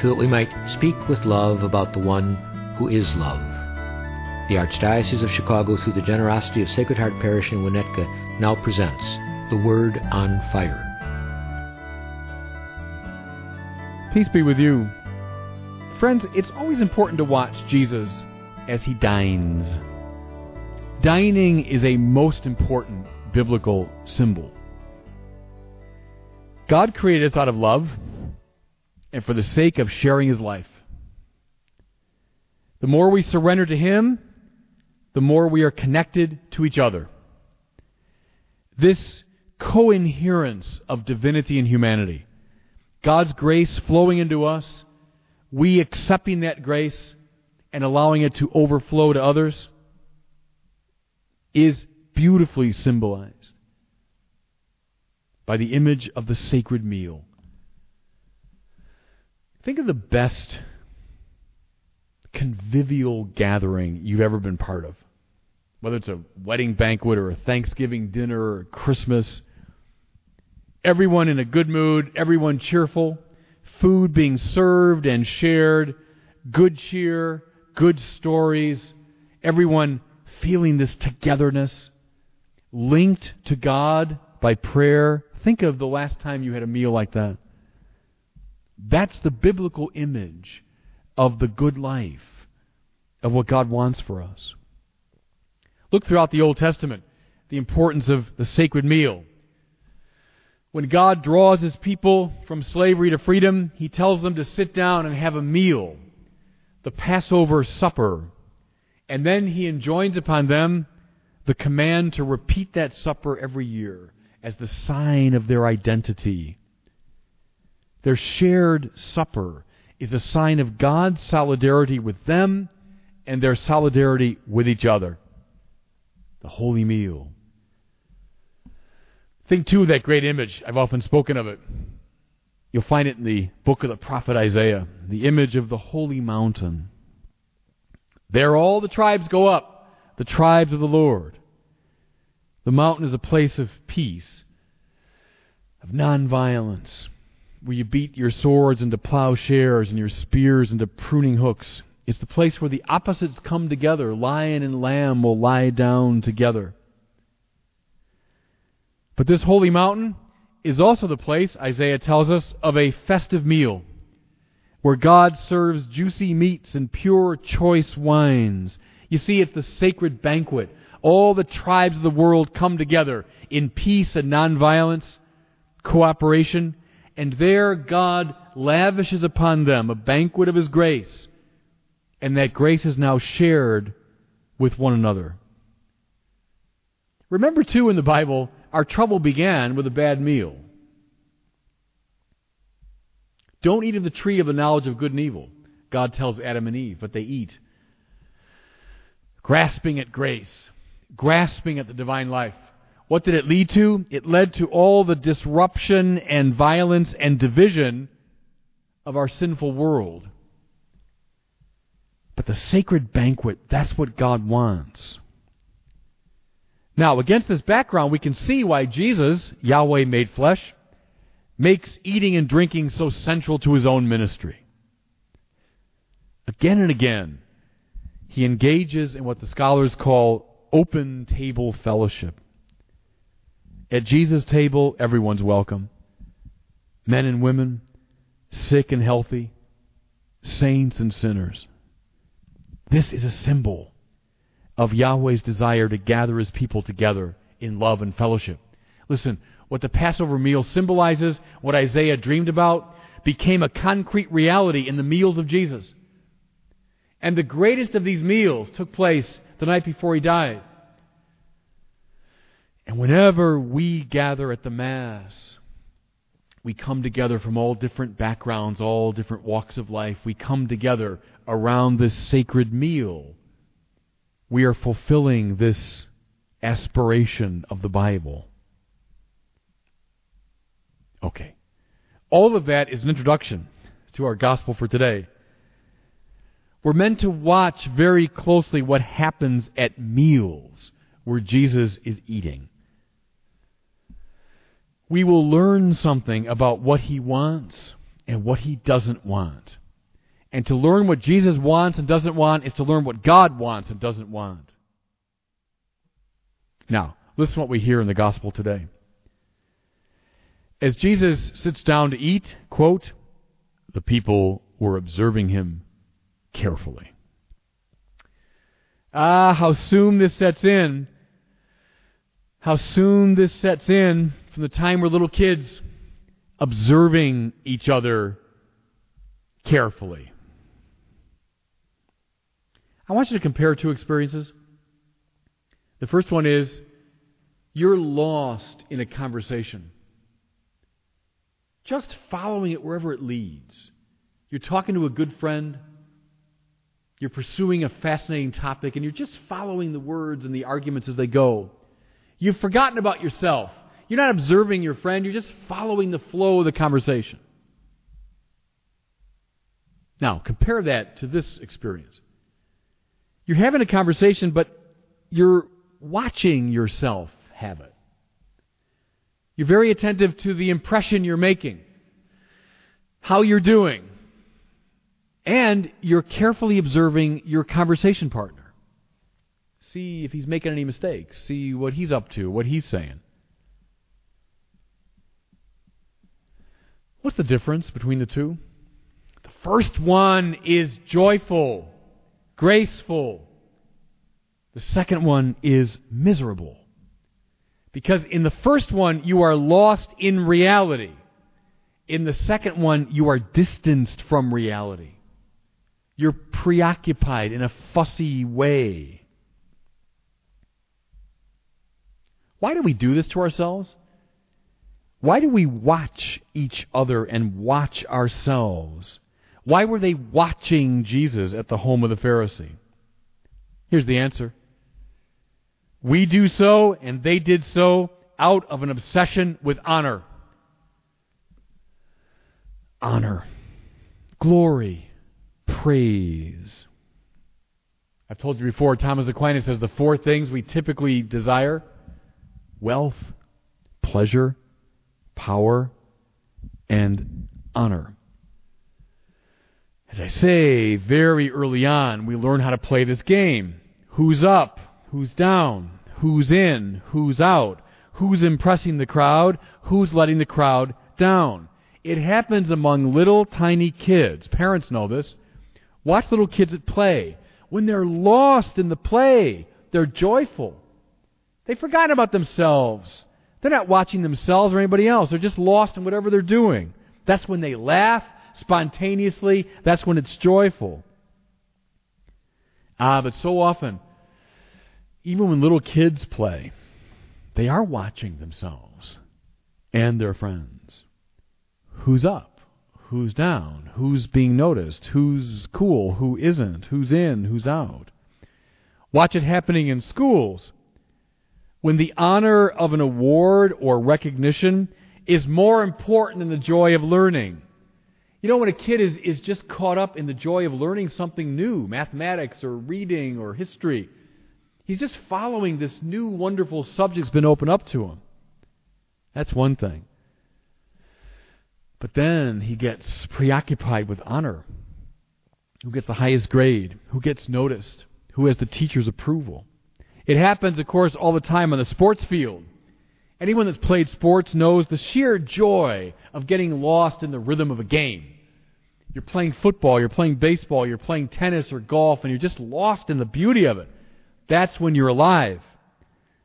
so that we might speak with love about the one who is love. The Archdiocese of Chicago, through the generosity of Sacred Heart Parish in Winnetka, now presents The Word on Fire. Peace be with you. Friends, it's always important to watch Jesus as he dines. Dining is a most important biblical symbol. God created us out of love and for the sake of sharing his life. The more we surrender to him, the more we are connected to each other. This coherence of divinity and humanity, God's grace flowing into us, we accepting that grace and allowing it to overflow to others, is beautifully symbolized by the image of the sacred meal. Think of the best convivial gathering you've ever been part of. Whether it's a wedding banquet or a Thanksgiving dinner or Christmas. Everyone in a good mood, everyone cheerful, food being served and shared, good cheer, good stories, everyone feeling this togetherness, linked to God by prayer. Think of the last time you had a meal like that. That's the biblical image of the good life, of what God wants for us. Look throughout the Old Testament, the importance of the sacred meal. When God draws his people from slavery to freedom, he tells them to sit down and have a meal, the Passover supper. And then he enjoins upon them the command to repeat that supper every year as the sign of their identity. Their shared supper is a sign of God's solidarity with them and their solidarity with each other. The holy meal. Think too of that great image. I've often spoken of it. You'll find it in the book of the prophet Isaiah, the image of the holy mountain. There all the tribes go up, the tribes of the Lord. The mountain is a place of peace, of nonviolence, where you beat your swords into plowshares and your spears into pruning hooks. It's the place where the opposites come together. Lion and lamb will lie down together. But this holy mountain is also the place, Isaiah tells us, of a festive meal, where God serves juicy meats and pure choice wines. You see, it's the sacred banquet. All the tribes of the world come together in peace and nonviolence, cooperation, and there God lavishes upon them a banquet of His grace, and that grace is now shared with one another. Remember, too, in the Bible, our trouble began with a bad meal. Don't eat of the tree of the knowledge of good and evil, God tells Adam and Eve, but they eat. Grasping at grace, grasping at the divine life. What did it lead to? It led to all the disruption and violence and division of our sinful world. But the sacred banquet, that's what God wants. Now, against this background, we can see why Jesus, Yahweh made flesh, makes eating and drinking so central to his own ministry. Again and again, he engages in what the scholars call open table fellowship. At Jesus' table, everyone's welcome. Men and women, sick and healthy, saints and sinners. This is a symbol of Yahweh's desire to gather his people together in love and fellowship. Listen, what the Passover meal symbolizes, what Isaiah dreamed about, became a concrete reality in the meals of Jesus. And the greatest of these meals took place the night before he died. And whenever we gather at the Mass, we come together from all different backgrounds, all different walks of life. We come together around this sacred meal. We are fulfilling this aspiration of the Bible. Okay. All of that is an introduction to our gospel for today. We're meant to watch very closely what happens at meals where Jesus is eating. We will learn something about what he wants and what he doesn't want. And to learn what Jesus wants and doesn't want is to learn what God wants and doesn't want. Now, listen to what we hear in the gospel today. As Jesus sits down to eat, quote, the people were observing him carefully. Ah, how soon this sets in. How soon this sets in from the time we're little kids observing each other carefully. I want you to compare two experiences. The first one is you're lost in a conversation, just following it wherever it leads. You're talking to a good friend, you're pursuing a fascinating topic, and you're just following the words and the arguments as they go. You've forgotten about yourself. You're not observing your friend, you're just following the flow of the conversation. Now, compare that to this experience. You're having a conversation, but you're watching yourself have it. You're very attentive to the impression you're making, how you're doing, and you're carefully observing your conversation partner. See if he's making any mistakes, see what he's up to, what he's saying. What's the difference between the two? The first one is joyful, graceful. The second one is miserable. Because in the first one, you are lost in reality. In the second one, you are distanced from reality. You're preoccupied in a fussy way. Why do we do this to ourselves? Why do we watch each other and watch ourselves? Why were they watching Jesus at the home of the Pharisee? Here's the answer. We do so, and they did so, out of an obsession with honor. Honor, glory, praise. I've told you before, Thomas Aquinas says the four things we typically desire wealth, pleasure, power, and honor. As I say, very early on, we learn how to play this game. Who's up? Who's down? Who's in? Who's out? Who's impressing the crowd? Who's letting the crowd down? It happens among little tiny kids. Parents know this. Watch little kids at play. When they're lost in the play, they're joyful. They've forgotten about themselves. They're not watching themselves or anybody else. They're just lost in whatever they're doing. That's when they laugh spontaneously. That's when it's joyful. Ah, but so often, even when little kids play, they are watching themselves and their friends. Who's up? Who's down? Who's being noticed? Who's cool? Who isn't? Who's in? Who's out? Watch it happening in schools when the honor of an award or recognition is more important than the joy of learning. You know, when a kid is, is just caught up in the joy of learning something new, mathematics or reading or history, he's just following this new wonderful subject's been opened up to him. That's one thing. But then he gets preoccupied with honor. Who gets the highest grade? Who gets noticed? Who has the teacher's approval? It happens, of course, all the time on the sports field. Anyone that's played sports knows the sheer joy of getting lost in the rhythm of a game. You're playing football, you're playing baseball, you're playing tennis or golf, and you're just lost in the beauty of it. That's when you're alive.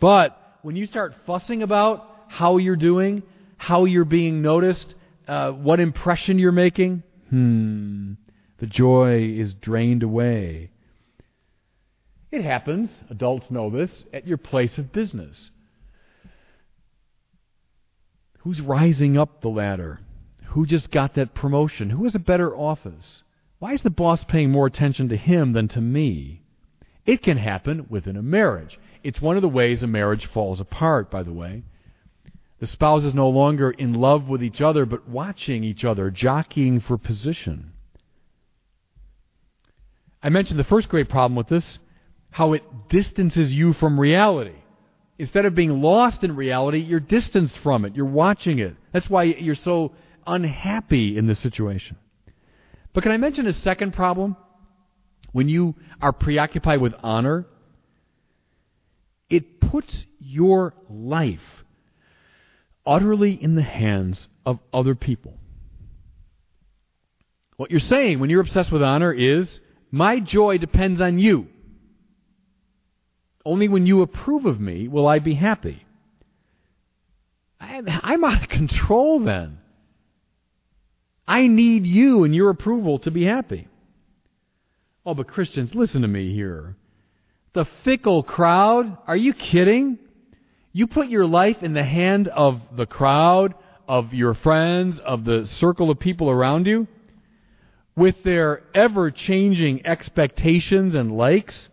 But when you start fussing about how you're doing, how you're being noticed, uh, what impression you're making, hmm, the joy is drained away. It happens, adults know this, at your place of business. Who's rising up the ladder? Who just got that promotion? Who has a better office? Why is the boss paying more attention to him than to me? It can happen within a marriage. It's one of the ways a marriage falls apart, by the way. The spouse is no longer in love with each other, but watching each other, jockeying for position. I mentioned the first great problem with this how it distances you from reality. Instead of being lost in reality, you're distanced from it. You're watching it. That's why you're so unhappy in this situation. But can I mention a second problem? When you are preoccupied with honor, it puts your life utterly in the hands of other people. What you're saying when you're obsessed with honor is, my joy depends on you. Only when you approve of me will I be happy. I'm out of control then. I need you and your approval to be happy. Oh, but Christians, listen to me here. The fickle crowd, are you kidding? You put your life in the hand of the crowd, of your friends, of the circle of people around you, with their ever changing expectations and likes.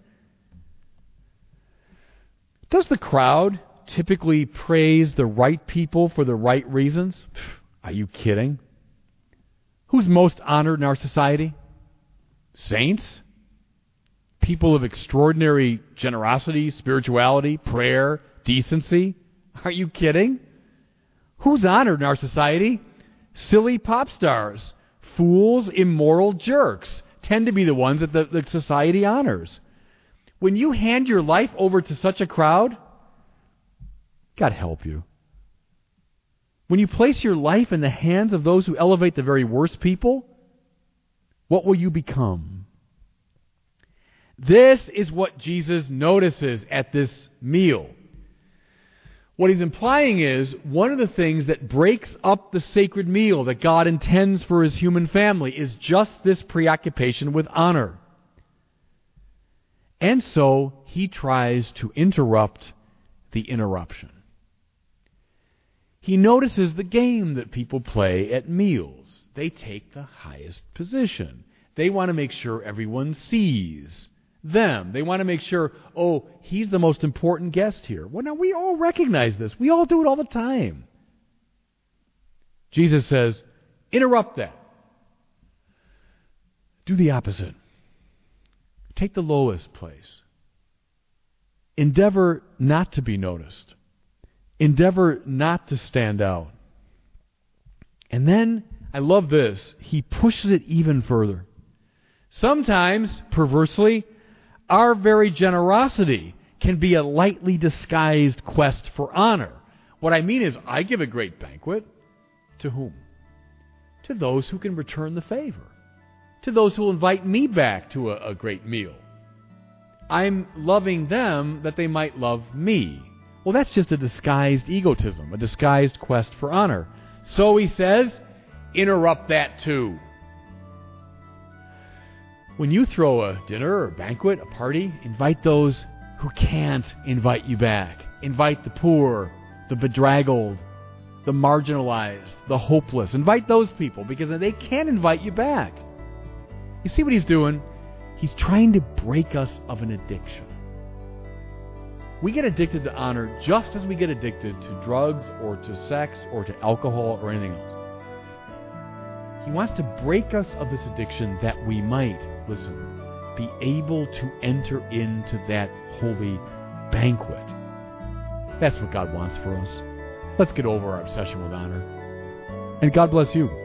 Does the crowd typically praise the right people for the right reasons? Are you kidding? Who's most honored in our society? Saints? People of extraordinary generosity, spirituality, prayer, decency? Are you kidding? Who's honored in our society? Silly pop stars, fools, immoral jerks tend to be the ones that the, the society honors. When you hand your life over to such a crowd, God help you. When you place your life in the hands of those who elevate the very worst people, what will you become? This is what Jesus notices at this meal. What he's implying is one of the things that breaks up the sacred meal that God intends for his human family is just this preoccupation with honor. And so he tries to interrupt the interruption. He notices the game that people play at meals. They take the highest position. They want to make sure everyone sees them. They want to make sure, oh, he's the most important guest here. Well, now we all recognize this. We all do it all the time. Jesus says, interrupt that. Do the opposite. Take the lowest place. Endeavor not to be noticed. Endeavor not to stand out. And then, I love this, he pushes it even further. Sometimes, perversely, our very generosity can be a lightly disguised quest for honor. What I mean is, I give a great banquet. To whom? To those who can return the favor. To those who will invite me back to a, a great meal. I'm loving them that they might love me. Well, that's just a disguised egotism, a disguised quest for honor. So he says, interrupt that too. When you throw a dinner or a banquet, a party, invite those who can't invite you back. Invite the poor, the bedraggled, the marginalized, the hopeless. Invite those people because they can't invite you back. You see what he's doing? He's trying to break us of an addiction. We get addicted to honor just as we get addicted to drugs or to sex or to alcohol or anything else. He wants to break us of this addiction that we might, listen, be able to enter into that holy banquet. That's what God wants for us. Let's get over our obsession with honor. And God bless you.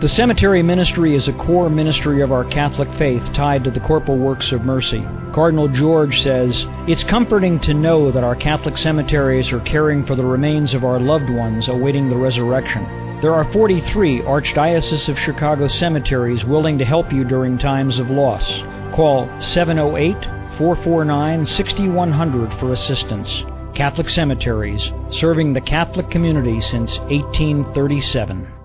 The cemetery ministry is a core ministry of our Catholic faith tied to the corporal works of mercy. Cardinal George says, It's comforting to know that our Catholic cemeteries are caring for the remains of our loved ones awaiting the resurrection. There are 43 Archdiocese of Chicago cemeteries willing to help you during times of loss. Call 708 449 6100 for assistance. Catholic Cemeteries, serving the Catholic community since 1837.